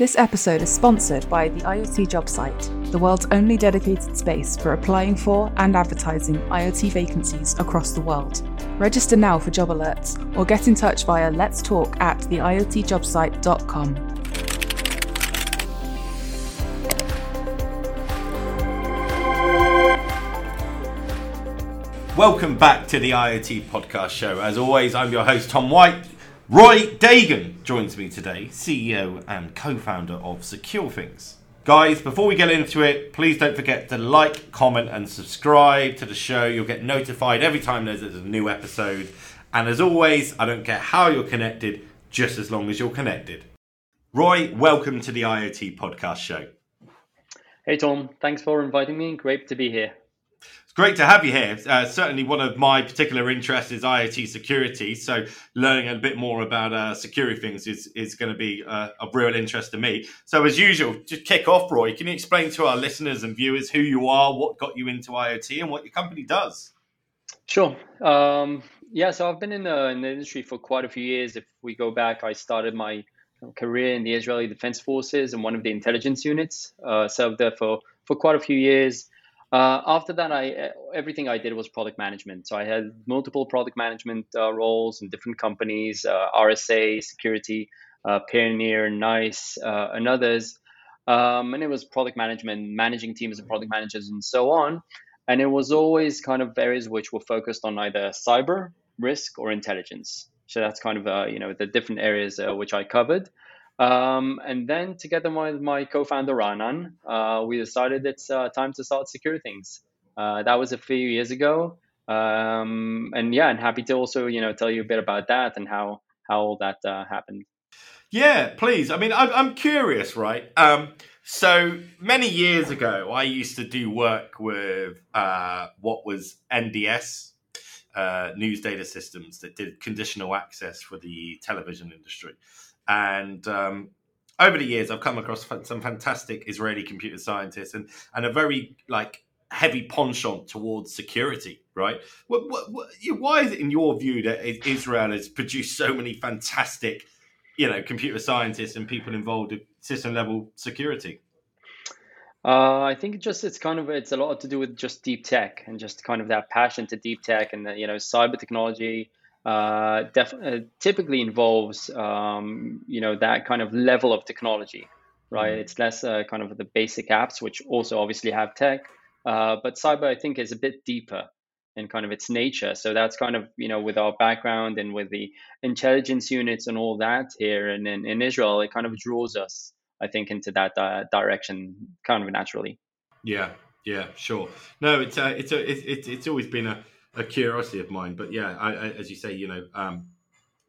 This episode is sponsored by the IoT Job Site, the world's only dedicated space for applying for and advertising IoT vacancies across the world. Register now for job alerts or get in touch via let's talk at theiotjobsite.com. Welcome back to the IoT Podcast Show. As always, I'm your host, Tom White. Roy Dagan joins me today, CEO and co founder of SecuriThings. Guys, before we get into it, please don't forget to like, comment, and subscribe to the show. You'll get notified every time there's a new episode. And as always, I don't care how you're connected, just as long as you're connected. Roy, welcome to the IoT Podcast Show. Hey, Tom. Thanks for inviting me. Great to be here. It's great to have you here. Uh, certainly, one of my particular interests is IoT security. So, learning a bit more about uh, SecuriThings is, is going to be uh, of real interest to me. So, as usual, just kick off, Roy. Can you explain to our listeners and viewers who you are, what got you into IoT, and what your company does? Sure. Um, yeah, so I've been in the, in the industry for quite a few years. If we go back, I started my career in the Israeli Defense Forces and one of the intelligence units. Uh, served there for, for quite a few years. Uh, after that, I everything I did was product management. So I had multiple product management uh, roles in different companies, uh, RSA, security, uh, Payoneer, Nice, uh, and others. Um, and it was product management, managing teams of product managers, and so on. And it was always kind of areas which were focused on either cyber risk or intelligence. So that's kind of uh, you know the different areas which I covered. Um, and then together with my co-founder Raanan, uh, we decided it's uh, time to start SecuriThings. Uh, that was a few years ago. Um, and yeah, I'm happy to also, you know, tell you a bit about that and how, how all that uh, happened. Yeah, please. I mean, I'm, I'm curious, right? Um, so many years ago, I used to do work with uh, what was NDS, uh, News Data Systems, that did conditional access for the television industry. And um, over the years, I've come across some fantastic Israeli computer scientists and, and a very like heavy penchant towards security, right? What, what, what, why is it, in your view, that Israel has produced so many fantastic, you know, computer scientists and people involved in system level security? Uh, I think just it's kind of it's a lot to do with just deep tech and just kind of that passion to deep tech and the, you know cyber technology uh, def- uh, typically involves um, you know that kind of level of technology, right? Mm-hmm. It's less uh, kind of the basic apps, which also obviously have tech, uh, but cyber I think is a bit deeper in kind of its nature. So that's kind of you know with our background and with the intelligence units and all that here and in, in Israel, it kind of draws us, I think, into that uh, direction kind of naturally. Yeah, yeah, sure. No, it's uh, it's a, it's it's always been a a curiosity of mine. But yeah, I, I, as you say, you know, um,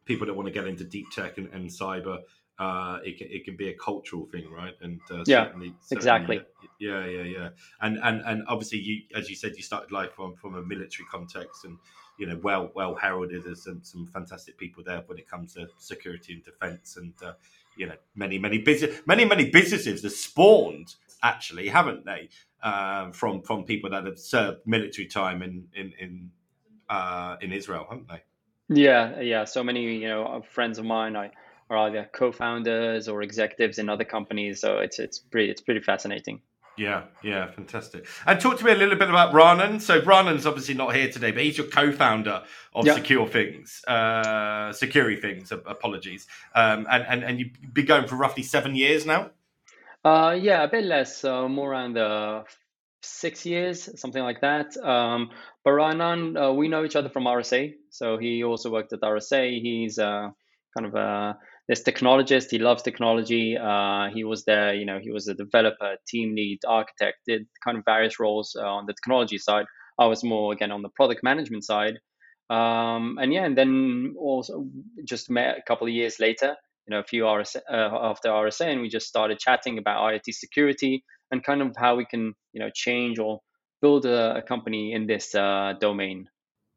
people that want to get into deep tech and, and cyber, uh, it can it can be a cultural thing, right? And uh, yeah, certainly, certainly, exactly. Yeah, yeah, yeah. And and and obviously, you as you said, you started life from from a military context, and you know, well well heralded as some, some fantastic people there when it comes to security and defence, and uh, you know, many many business many many businesses have spawned actually, haven't they? Um, from from people that have served military time in in in, uh, in Israel, haven't they? Yeah, yeah. So many, you know, friends of mine I, are either co-founders or executives in other companies. So it's it's pretty it's pretty fascinating. Yeah, yeah, fantastic. And talk to me a little bit about Raanan. So Raanan's obviously not here today, but he's your co-founder of yeah. Secure Things, uh, Security Things. Apologies, um, and and and you've been going for roughly seven years now. Uh, yeah, a bit less, uh, more around uh, six years, something like that. Um, but Raanan, uh, we know each other from RSA. So he also worked at RSA. He's uh, kind of a this technologist. He loves technology. Uh, he was there, you know, he was a developer, team lead, architect, did kind of various roles uh, on the technology side. I was more again on the product management side. Um, and yeah, and then also just met a couple of years later you know a few RSA, uh, after RSA, and we just started chatting about IoT security and kind of how we can you know change or build a, a company in this uh, domain.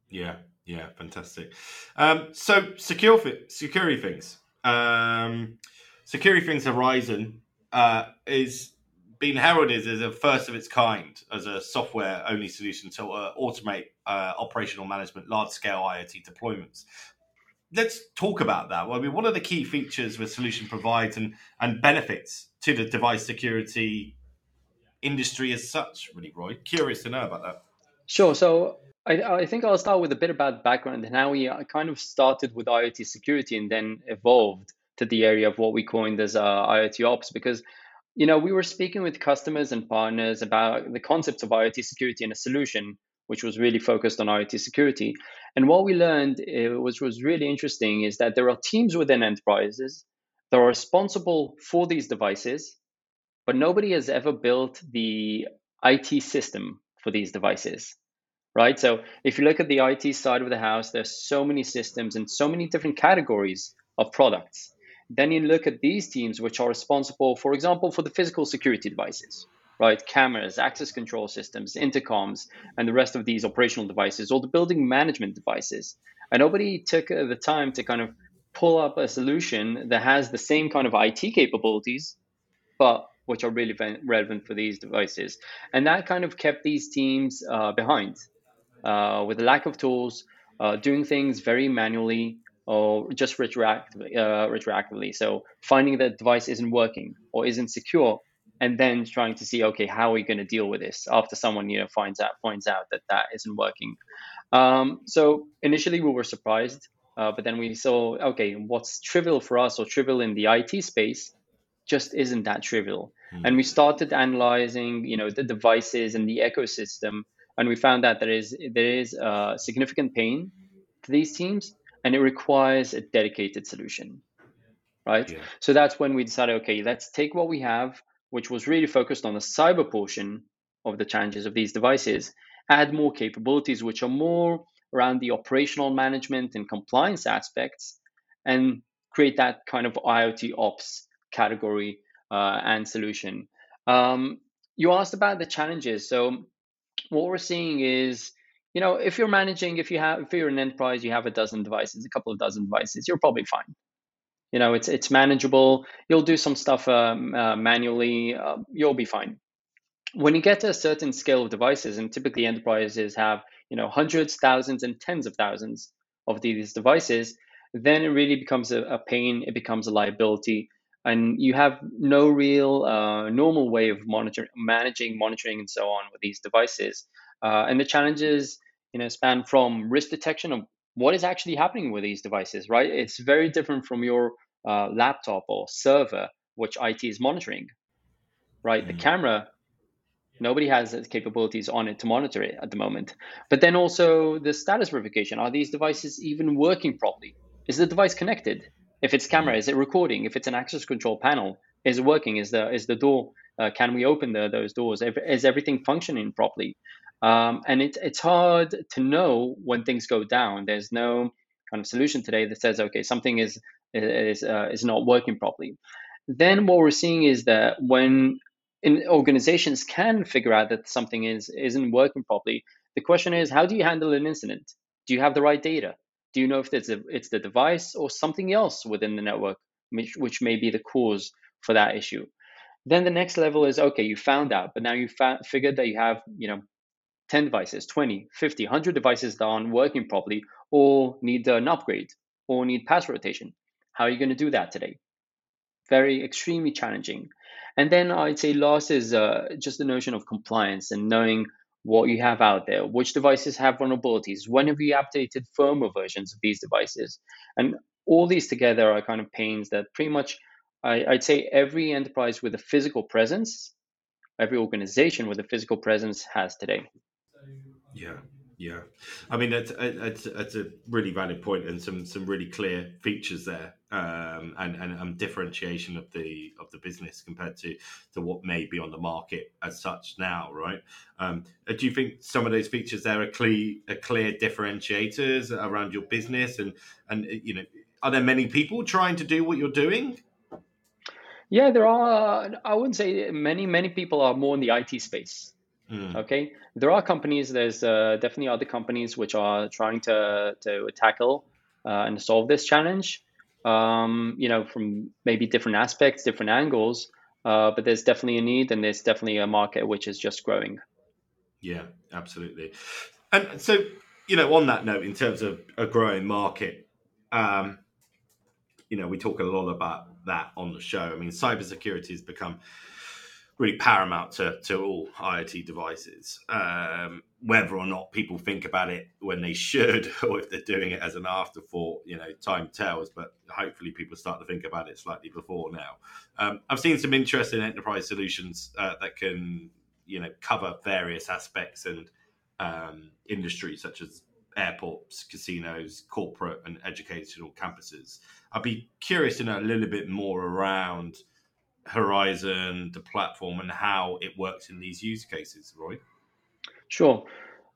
Yeah, yeah, fantastic. Um, so secure SecuriThings, um, SecuriThings Horizon uh, is being heralded as a first of its kind as a software only solution to uh, automate uh, operational management large scale IoT deployments let's talk about that. Well, I mean, what are the key features the solution provides and and benefits to the device security industry as such? Really, Roy, curious to know about that. Sure. So I, I think I'll start with a bit about background and how we uh, kind of started with IoT security and then evolved to the area of what we coined as uh, IoT ops because you know we were speaking with customers and partners about the concepts of IoT security and a solution which was really focused on IoT security. And what we learned, uh, which was really interesting, is that there are teams within enterprises that are responsible for these devices, but nobody has ever built the IT system for these devices right? So if you look at the IT side of the house, there's so many systems and so many different categories of products. Then you look at these teams, which are responsible, for example, for the physical security devices, right? Cameras, access control systems, intercoms, and the rest of these operational devices, or the building management devices. And nobody took uh, the time to kind of pull up a solution that has the same kind of IT capabilities, but which are really relevant for these devices. And that kind of kept these teams uh, behind uh, with a lack of tools, uh, doing things very manually or just retroactively, uh, retroactively. So finding that device isn't working or isn't secure, and then trying to see, okay, how are we going to deal with this after someone you know finds out finds out that that isn't working. Um, so initially we were surprised, uh, but then we saw, okay, what's trivial for us or trivial in the IT space just isn't that trivial. Mm. And we started analyzing, you know, the devices and the ecosystem and we found that there is there is a significant pain to these teams, and it requires a dedicated solution, right? Yeah. So that's when we decided, okay, let's take what we have, which was really focused on the cyber portion of the challenges of these devices, add more capabilities which are more around the operational management and compliance aspects, and create that kind of IoT ops category uh, and solution. Um, you asked about the challenges. So what we're seeing is you know if you're managing if you have if you're an enterprise you have a dozen devices a couple of dozen devices you're probably fine you know it's it's manageable you'll do some stuff um, uh, manually uh, you'll be fine when you get to a certain scale of devices and typically enterprises have you know hundreds thousands and tens of thousands of these devices then it really becomes a, a pain it becomes a liability and you have no real uh, normal way of monitoring, managing, monitoring, and so on with these devices. Uh, and the challenges, you know, span from risk detection of what is actually happening with these devices. Right, it's very different from your uh, laptop or server, which IT is monitoring. Right, mm-hmm. the camera. Nobody has the capabilities on it to monitor it at the moment. But then also the status verification. Are these devices even working properly? Is the device connected? If it's camera, mm. is it recording? If it's an access control panel, is it working? Is the is the door? Uh, can we open the, those doors? Is everything functioning properly? Um, and it's it's hard to know when things go down. There's no kind of solution today that says, okay, something is is uh, is not working properly. Then what we're seeing is that when organizations can figure out that something is isn't working properly, the question is, how do you handle an incident? Do you have the right data? do you know if it's, a, it's the device or something else within the network which, which may be the cause for that issue then the next level is okay you found out but now you fa- figured that you have you know 10 devices 20 50 100 devices that aren't working properly or need an upgrade or need pass rotation how are you going to do that today very extremely challenging and then i'd say last is uh, just the notion of compliance and knowing what you have out there, which devices have vulnerabilities, when have you updated firmware versions of these devices. And all these together are kind of pains that pretty much I, would say every enterprise with a physical presence, every organization with a physical presence has today. Yeah, yeah. I mean, that's, that's, that's a really valid point and some, some really clear features there um, and, and um, differentiation of the of the business compared to to what may be on the market as such now, right? Um, uh, do you think some of those features there are clear are clear differentiators around your business, and and uh, you know, are there many people trying to do what you're doing? Yeah, there are. I wouldn't say many. Many people are more in the IT space. Mm. Okay, there are companies. There's uh, definitely other companies which are trying to to tackle uh, and solve this challenge um, you know, from maybe different aspects, different angles. Uh, but there's definitely a need, and there's definitely a market which is just growing. Yeah, absolutely. And so, you know, on that note, in terms of a growing market, um, you know, we talk a lot about that on the show. I mean, cybersecurity has become really paramount to, to all IoT devices. Um, whether or not people think about it when they should, or if they're doing it as an afterthought, you know, time tells. But hopefully, people start to think about it slightly before now. Um, I've seen some interesting enterprise solutions uh, that can, you know, cover various aspects and um, industries such as airports, casinos, corporate and educational campuses. I'd be curious to know a little bit more around Horizon, the platform, and how it works in these use cases, Roy. Sure.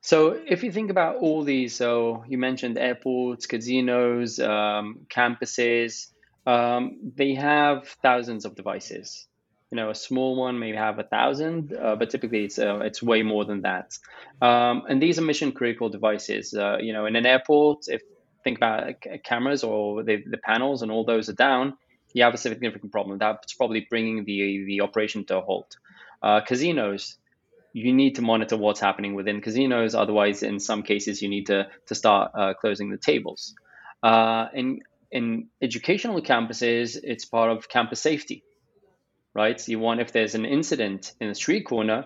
So if you think about all these, so you mentioned airports, casinos, um, campuses, um, they have thousands of devices you know a small one may have a thousand uh, but typically it's uh, it's way more than that um, and these are mission critical devices uh, you know in an airport if think about cameras or the, the panels and all those are down you have a significant problem that's probably bringing the the operation to a halt uh, casinos you need to monitor what's happening within casinos otherwise in some cases you need to to start uh, closing the tables uh, in in educational campuses it's part of campus safety right? So you want if there's an incident in the street corner,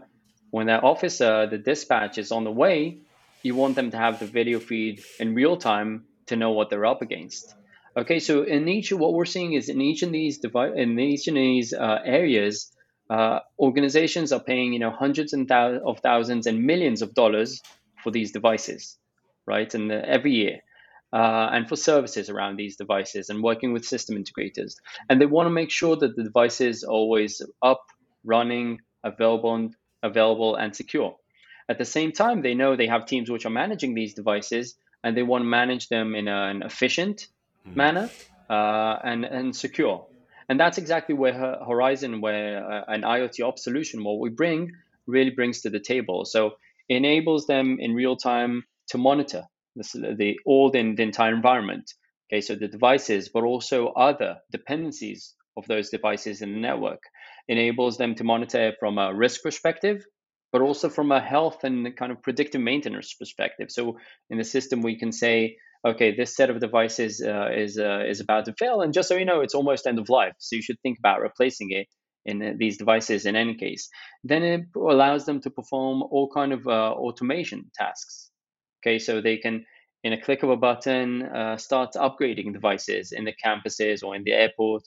when that officer, the dispatch is on the way, you want them to have the video feed in real time to know what they're up against. Okay, so in each, what we're seeing is in each of these devi- in each of these uh, areas, uh, organizations are paying you know hundreds and thou- of thousands and millions of dollars for these devices, right? And the, every year, uh, and for services around these devices and working with system integrators. And they want to make sure that the device are always up, running, available, available, and secure. At the same time, they know they have teams which are managing these devices and they want to manage them in an efficient mm-hmm. manner uh, and, and secure. And that's exactly where Horizon, where uh, an IoT ops solution, what we bring, really brings to the table. So enables them in real time to monitor the, the all the, the entire environment. Okay, so the devices, but also other dependencies of those devices in the network enables them to monitor from a risk perspective, but also from a health and kind of predictive maintenance perspective. So in the system, we can say, okay, this set of devices uh, is uh, is about to fail, and just so you know, it's almost end of life. So you should think about replacing it in uh, these devices in any case. Then it allows them to perform all kind of uh, automation tasks. Okay, so they can, in a click of a button, uh, start upgrading devices in the campuses or in the airport.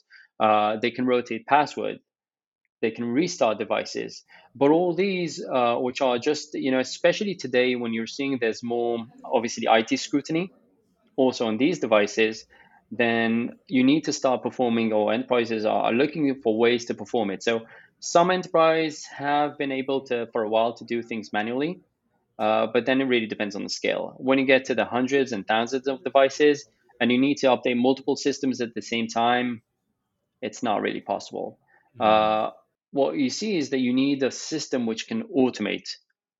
They can rotate password. They can restart devices. But all these, uh, which are just, you know, especially today when you're seeing there's more, obviously, IT scrutiny also on these devices, then you need to start performing, or enterprises are looking for ways to perform it. So some enterprise have been able to, for a while, to do things manually. Uh, but then it really depends on the scale. When you get to the hundreds and thousands of devices and you need to update multiple systems at the same time, it's not really possible. Mm-hmm. Uh, what you see is that you need a system which can automate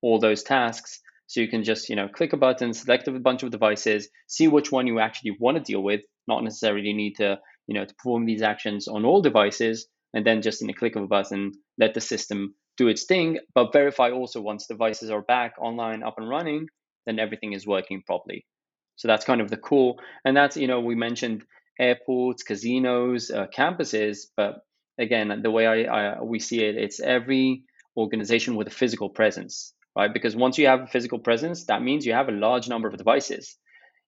all those tasks. So you can just, you know, click a button, select a bunch of devices, see which one you actually want to deal with, not necessarily need to, you know, to perform these actions on all devices, and then just in a click of a button, let the system do its thing, but verify also once devices are back online, up and running, then everything is working properly. So that's kind of the cool. And that's, you know, we mentioned airports, casinos, uh, campuses, but again, the way I, I, we see it, it's every organization with a physical presence, right? Because once you have a physical presence, that means you have a large number of devices.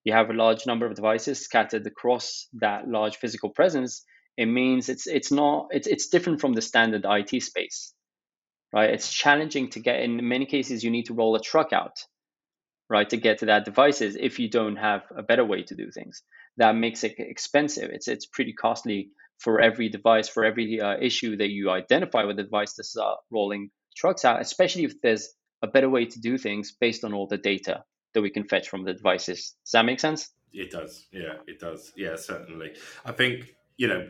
You have a large number of devices scattered across that large physical presence. It means it's it's not it's it's different from the standard IT space right? It's challenging to get. In many cases, you need to roll a truck out, right, to get to that devices if you don't have a better way to do things. That makes it expensive. It's it's pretty costly for every device, for every uh, issue that you identify with the device to start rolling trucks out, especially if there's a better way to do things based on all the data that we can fetch from the devices. Does that make sense? It does. Yeah, it does. Yeah, certainly. I think, you know,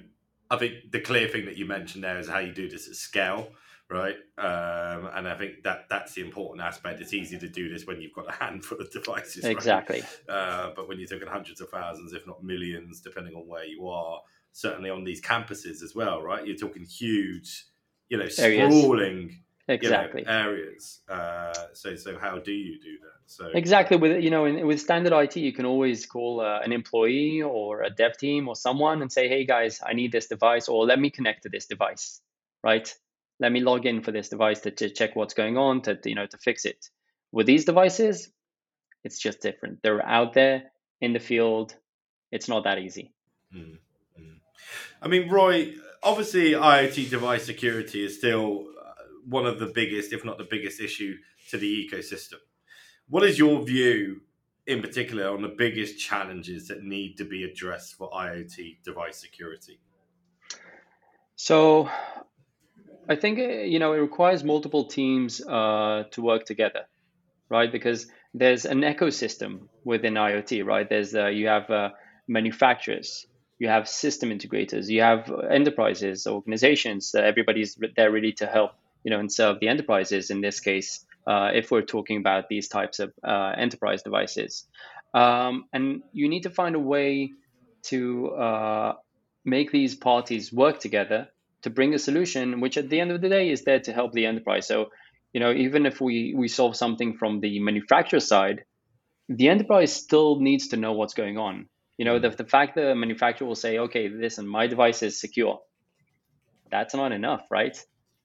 I think the clear thing that you mentioned there is how you do this at scale right? Um, and I think that that's the important aspect. It's easy to do this when you've got a handful of devices, exactly. Right? Uh, but when you're talking hundreds of thousands, if not millions, depending on where you are, certainly on these campuses as well, right? You're talking huge, you know, sprawling exactly you know, areas. Uh, so so how do you do that? So exactly with you know in, with standard IT, you can always call uh, an employee or a dev team or someone and say, hey guys, I need this device, or let me connect to this device, right? Let me log in for this device to, to check what's going on to you know to fix it. With these devices, it's just different. They're out there in the field. It's not that easy. Mm-hmm. I mean, Roy, obviously, IoT device security is still one of the biggest, if not the biggest, issue to the ecosystem. What is your view, in particular, on the biggest challenges that need to be addressed for IoT device security? So, I think uh, you know it requires multiple teams uh, to work together, right? Because there's an ecosystem within IoT, right? There's uh, you have uh, manufacturers, you have system integrators, you have enterprises, organizations. everybody's there ready to help, you know, and serve the enterprises. In this case, uh, if we're talking about these types of uh, enterprise devices, um, and you need to find a way to uh, make these parties work together to bring a solution, which at the end of the day is there to help the enterprise. So, you know, even if we we solve something from the manufacturer side, the enterprise still needs to know what's going on you know, the, the fact that the manufacturer will say, okay, listen, my device is secure. That's not enough, right?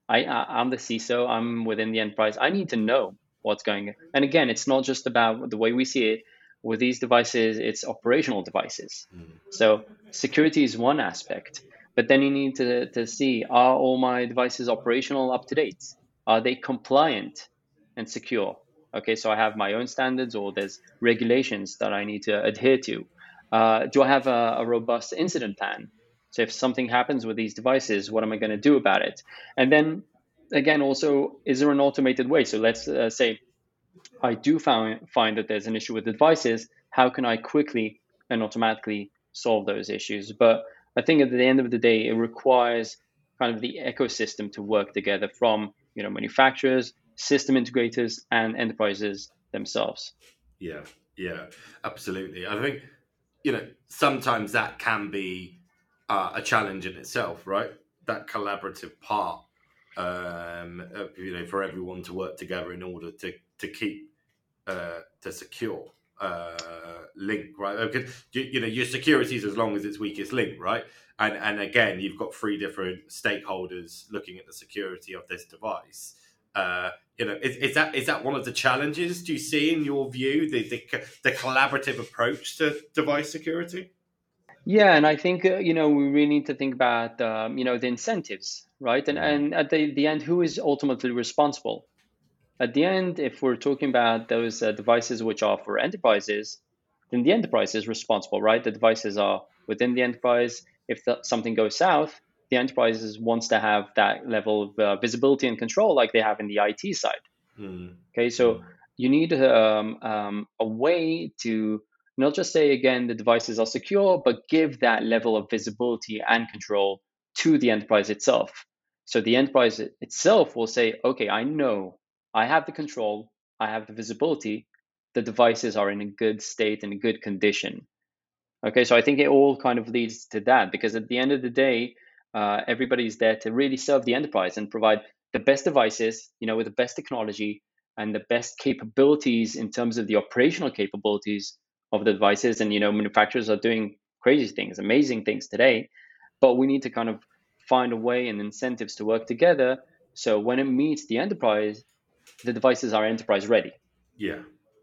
I, I am the CISO. I'm within the enterprise. I need to know what's going on. And again, it's not just about the way we see it. With these devices, it's operational devices. Mm. So security is one aspect, but then you need to, to see are all my devices operational up to date? Are they compliant and secure? Okay, so I have my own standards or there's regulations that I need to adhere to. Uh, do I have a, a, robust incident plan? So if something happens with these devices, what am I going to do about it? And then again, also, is there an automated way? So let's uh, say I do find, find that there's an issue with the devices. How can I quickly and automatically solve those issues? But I think at the end of the day, it requires kind of the ecosystem to work together from you know manufacturers, system integrators, and enterprises themselves. Yeah, yeah, absolutely. I think you know, sometimes that can be uh, a challenge in itself, right? That collaborative part, um, you know, for everyone to work together in order to to keep uh, to secure uh, link, right? Because you, you know your security is as long as its weakest link, right? And and again, you've got three different stakeholders looking at the security of this device. Uh, you know, is, is, that is that one of the challenges? Do you see, in your view, the the, the collaborative approach to device security? Yeah, and I think uh, you know we really need to think about um, you know the incentives, right? And and at the, the end, who is ultimately responsible? At the end, if we're talking about those uh, devices which are for enterprises, then the enterprise is responsible, right? The devices are within the enterprise. If the, something goes south, the enterprises wants to have that level of uh, visibility and control like they have in the IT side. Mm. Okay, so mm. you need um, um, a way to not just say again the devices are secure, but give that level of visibility and control to the enterprise itself. So the enterprise itself will say, okay, I know I have the control, I have the visibility, the devices are in a good state, and a good condition. Okay, so I think it all kind of leads to that because at the end of the day, uh, everybody's there to really serve the enterprise and provide the best devices, you know, with the best technology and the best capabilities in terms of the operational capabilities of the devices. And you know, manufacturers are doing crazy things, amazing things today, but we need to kind of find a way and incentives to work together. So when it meets the enterprise, the devices are enterprise ready. Yeah.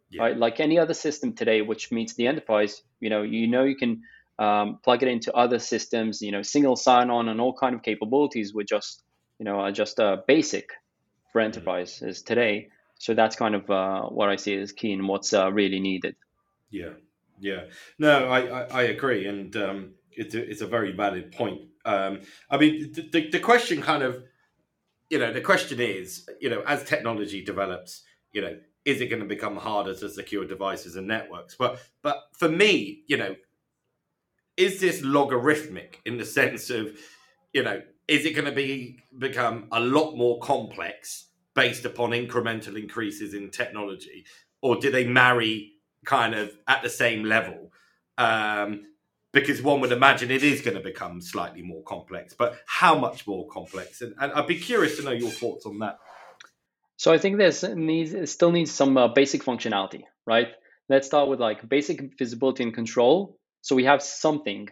yeah. Right. Like any other system today, which meets the enterprise, you know, you know you can um, plug it into other systems. You know, single sign-on and all kind of capabilities were just you know are just uh, basic for mm-hmm. enterprises today. So that's kind of uh, what I see as key and what's uh, really needed. Yeah, yeah. No, I I, I agree, and um, it's a, it's a very valid point. Um, I mean, the, the, question kind of, you know, the question is, you know, as technology develops, you know, is it going to become harder to secure devices and networks? But but for me, you know, is this logarithmic in the sense of, you know, is it going to be become a lot more complex based upon incremental increases in technology, or do they marry kind of at the same level? Um, because one would imagine it is going to become slightly more complex, but how much more complex? And, and I'd be curious to know your thoughts on that. So I think there's needs still needs some uh, basic functionality, right? Let's start with like basic visibility and control. So we have something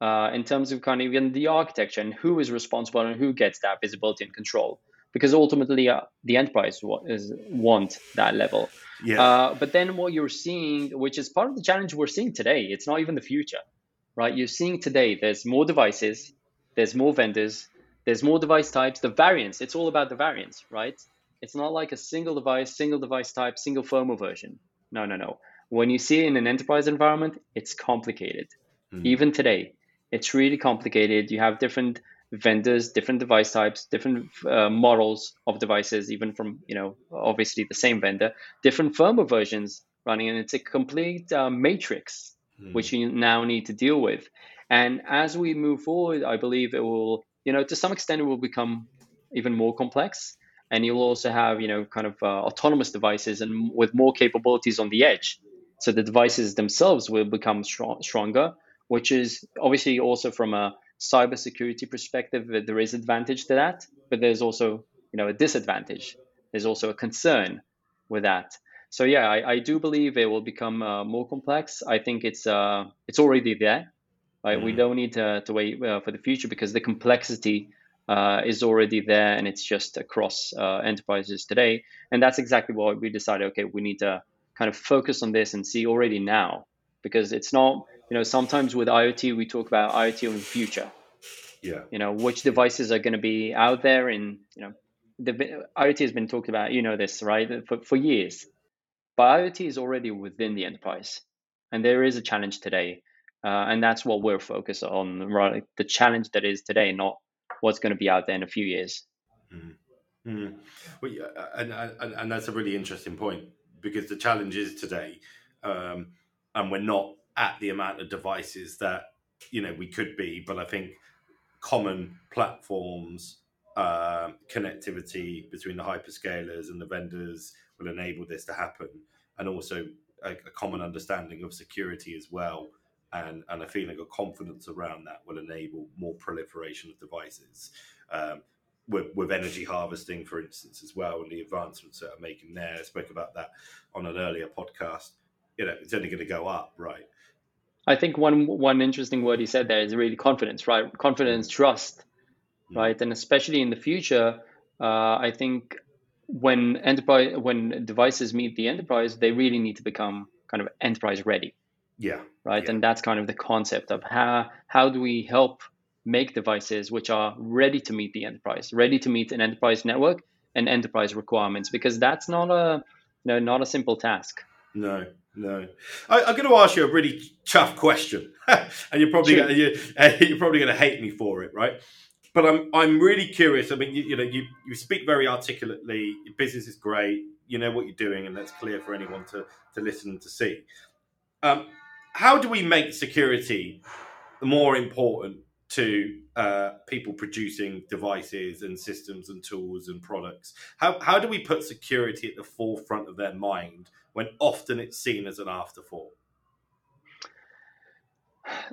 uh, in terms of kind of even the architecture and who is responsible and who gets that visibility and control. Because ultimately, uh, the enterprise is want that level. Yeah. Uh, but then what you're seeing, which is part of the challenge we're seeing today, it's not even the future, right? You're seeing today there's more devices, there's more vendors, there's more device types. The variants, it's all about the variants, right? It's not like a single device, single device type, single firmware version. No, no, no. When you see it in an enterprise environment, it's complicated. Mm. Even today, it's really complicated. You have different vendors, different device types, different uh, models of devices, even from you know obviously the same vendor, different firmware versions running, and it's a complete uh, matrix mm. which you now need to deal with. And as we move forward, I believe it will, you know, to some extent, it will become even more complex. And you'll also have, you know, kind of uh, autonomous devices and with more capabilities on the edge. So the devices themselves will become strong, stronger which is obviously also from a cybersecurity perspective, there is advantage to that, but there's also you know a disadvantage. There's also a concern with that. So yeah, I, I do believe it will become uh, more complex. I think it's uh, it's already there. Right? Mm. We don't need to, to wait uh, for the future because the complexity uh, is already there and it's just across uh, enterprises today. And that's exactly why we decided. Okay, we need to kind of focus on this and see already now because it's not you know sometimes with iot we talk about iot in the future yeah you know which devices are going to be out there and you know the iot has been talked about you know this right for, for years but iot is already within the enterprise and there is a challenge today uh, and that's what we're focused on right the challenge that is today not what's going to be out there in a few years mm. Mm. Well, yeah, and, and, and that's a really interesting point because the challenge is today um, and we're not at the amount of devices that you know we could be. But I think common platforms, uh, connectivity between the hyperscalers and the vendors will enable this to happen, and also a, a common understanding of security as well. And, and a feeling of confidence around that will enable more proliferation of devices. Um, with, with, energy harvesting, for instance, as well, and the advancements that are making there. I spoke about that on an earlier podcast. You know, it's only going to go up, right? I think one one interesting word he said there is really confidence, right? Confidence, trust, mm. right? And especially in the future, uh, I think when enterprise when devices meet the enterprise, they really need to become kind of enterprise ready. Yeah. Right. Yeah. And that's kind of the concept of how how do we help make devices which are ready to meet the enterprise, ready to meet an enterprise network and enterprise requirements, because that's not a you know, not a simple task. No, no. I, am going to ask you a really tough question, and you're probably sure. gonna, you, you're probably going to hate me for it, right? But I'm I'm really curious. I mean, you, you know, you you speak very articulately. Your business is great. You know what you're doing, and that's clear for anyone to to listen and to see. Um, how do we make security more important to uh, people producing devices and systems and tools and products? How, how do we put security at the forefront of their mind when often it's seen as an afterthought?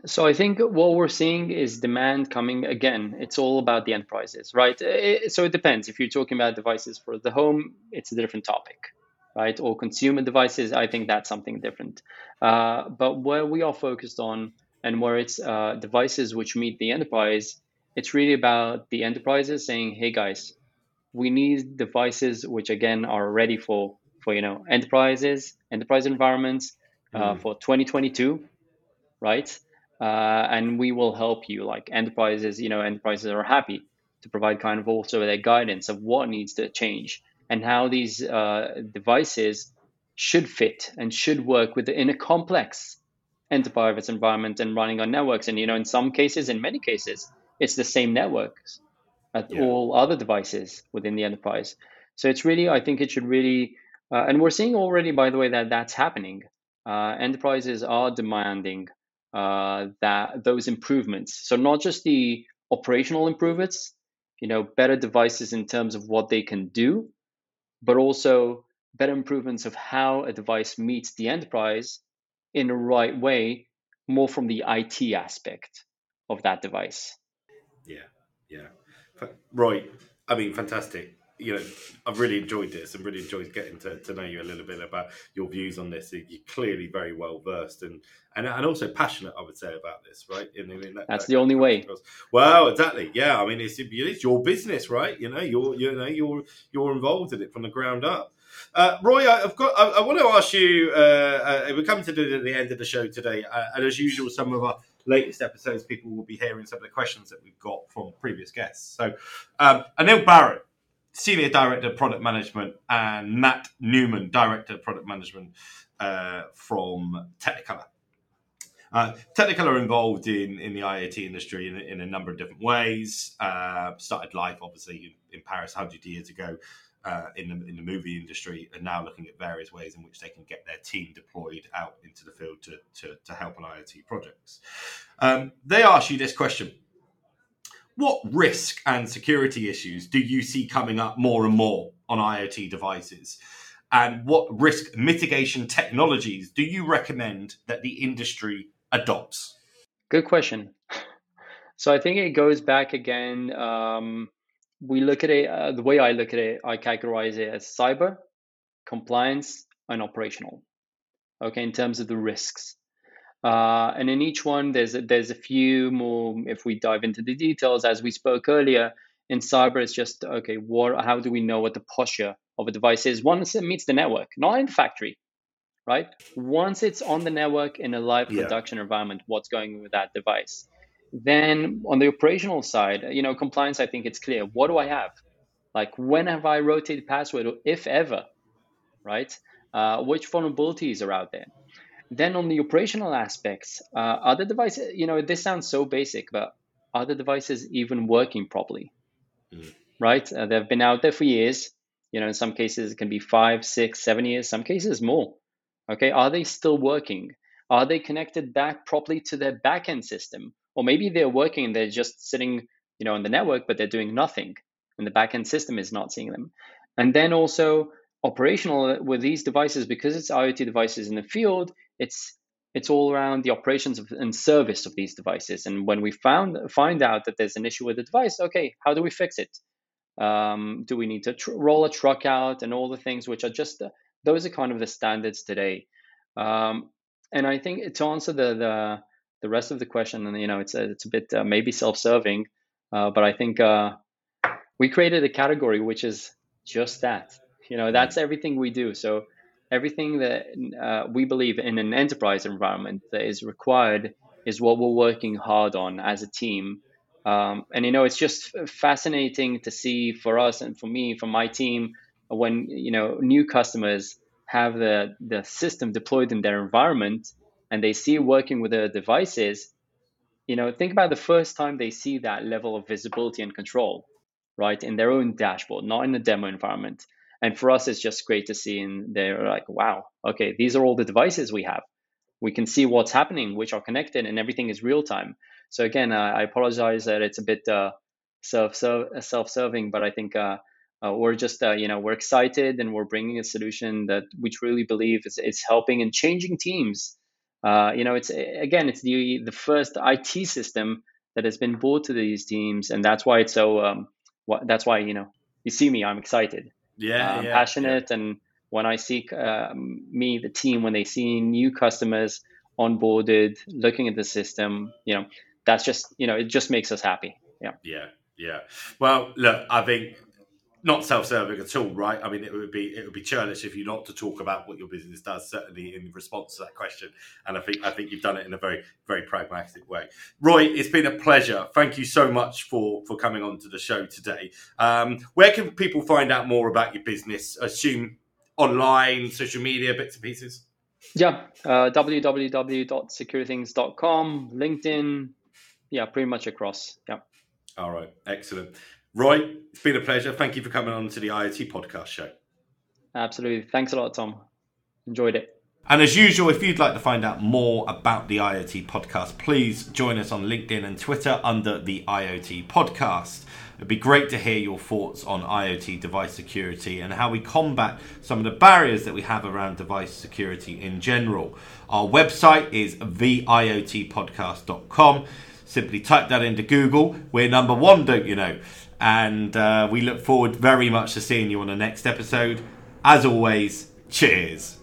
So I think what we're seeing is demand coming again. It's all about the enterprises, right? It, so it depends. If you're talking about devices for the home, it's a different topic, right? Or consumer devices, I think that's something different. Uh, but where we are focused on and where it's uh, devices which meet the enterprise, it's really about the enterprises saying, "Hey guys, we need devices which again are ready for for you know enterprises, enterprise environments uh, mm. for 2022, right? Uh, and we will help you. Like enterprises, you know, enterprises are happy to provide kind of also their guidance of what needs to change and how these uh, devices should fit and should work within a complex enterprise environment and running on networks. And you know, in some cases, in many cases, it's the same networks at yeah. all other devices within the enterprise. So it's really, I think it should really, uh, and we're seeing already, by the way, that that's happening. Uh, enterprises are demanding uh, that those improvements. So not just the operational improvements, you know, better devices in terms of what they can do, but also better improvements of how a device meets the enterprise in the right way, more from the IT aspect of that device. Yeah, yeah. Right. I mean, fantastic. You know, I've really enjoyed this and really enjoyed getting to, to know you a little bit about your views on this. You're clearly very well versed and, and and also passionate, I would say, about this, right? In, in that, That's that the only way. Well, exactly. Yeah, I mean, it's it's your business, right? You know, you're you know you're you're involved in it from the ground up. Uh, Roy, I've got. I, I, want to ask you. Uh, uh, we're coming to the, the, end of the show today, uh, and as usual, some of our latest episodes, people will be hearing some of the questions that we've got from previous guests. So, um, Anil Barrett, Senior Director of Product Management, and Matt Newman, Director of Product Management uh, from Technicolor. Uh, Technicolor are involved in, in the IoT industry in, in a number of different ways. Uh, started life, obviously, in, in Paris 100 years ago uh, in the in the movie industry and now looking at various ways in which they can get their team deployed out into the field to to, to help on IoT projects. Um, they ask you this question: What risk and security issues do you see coming up more and more on IoT devices? And what risk mitigation technologies do you recommend that the industry adopts? Good question. So I think it goes back again. Um, we look at it uh, the way I look at it, I categorize it as cyber, compliance, and operational. Okay, in terms of the risks. Uh, and in each one, there's a, there's a few more. If we dive into the details, as we spoke earlier, in cyber, it's just okay. What? How do we know what the posture of a device is once it meets the network, not in the factory, right? Once it's on the network in a live yeah. production environment, what's going with that device? Then on the operational side, you know, compliance, I think it's clear. What do I have? Like when have I rotated password, or if ever, right? Uh, which vulnerabilities are out there? Then on the operational aspects, uh, other devices, you know, this sounds so basic, but are the devices even working properly? Mm. Right? Uh, they've been out there for years. You know, in some cases it can be five, six, seven years, some cases more. Okay, are they still working? Are they connected back properly to their backend system? or maybe they're working and they're just sitting you know on the network but they're doing nothing and the backend system is not seeing them and then also operational with these devices because it's iot devices in the field it's it's all around the operations of, and service of these devices. And when we found find out that there's an issue with the device okay how do we fix it? Um, do we need to tr- roll a truck out and all the things which are just uh, those are kind of the standards today. Um, and i think to answer the the the rest of the question, and you know, it's a, it's a bit uh, maybe self-serving, uh, but I think uh, we created a category which is just that. You know, that's everything we do. So everything that uh, we believe in an enterprise environment that is required is what we're working hard on as a team. Um, and you know, it's just fascinating to see for us and for me, for my team, when you know new customers have the the system deployed in their environment and they see working with the devices, you know, think about the first time they see that level of visibility and control, right, in their own dashboard, not in the demo environment. And for us, it's just great to see, and they're like, wow, okay, these are all the devices we have. We can see what's happening, which are connected, and everything is real time. So again, uh, I apologize that it's a bit uh, self self serving, but I think uh, uh, we're just uh, you know we're excited and we're bringing a solution that we truly believe is, is helping and changing teams uh, you know, it's again, it's the the first IT system that has been brought to these teams, and that's why it's so. Um, that's why you know you see me, I'm excited. Yeah, I'm yeah, passionate, yeah. and when I see uh, me, the team, when they see new customers onboarded, looking at the system, you know, that's just you know, it just makes us happy. Yeah. Yeah. Yeah. Well, look, I think not self-serving at all, right? I mean, it would be it would be churlish if you not to talk about what your business does. Certainly, in response to that question, and I think I think you've done it in a very very pragmatic way. Roy, it's been a pleasure. Thank you so much for for coming on to the show today. Um, where can people find out more about your business? Assume online, social media, bits and pieces. Yeah, uh, www.securithings.com, LinkedIn. Yeah, pretty much across. Yeah. All right, excellent. Roy, it's been a pleasure. Thank you for coming on to the IoT podcast show. Absolutely. Thanks a lot, Tom. Enjoyed it. And as usual, if you'd like to find out more about the IoT podcast, please join us on LinkedIn and Twitter under the IoT podcast. It'd be great to hear your thoughts on IoT device security and how we combat some of the barriers that we have around device security in general. Our website is theiotpodcast.com. Simply type that into Google. We're number one, don't you know? And uh, we look forward very much to seeing you on the next episode. As always, cheers.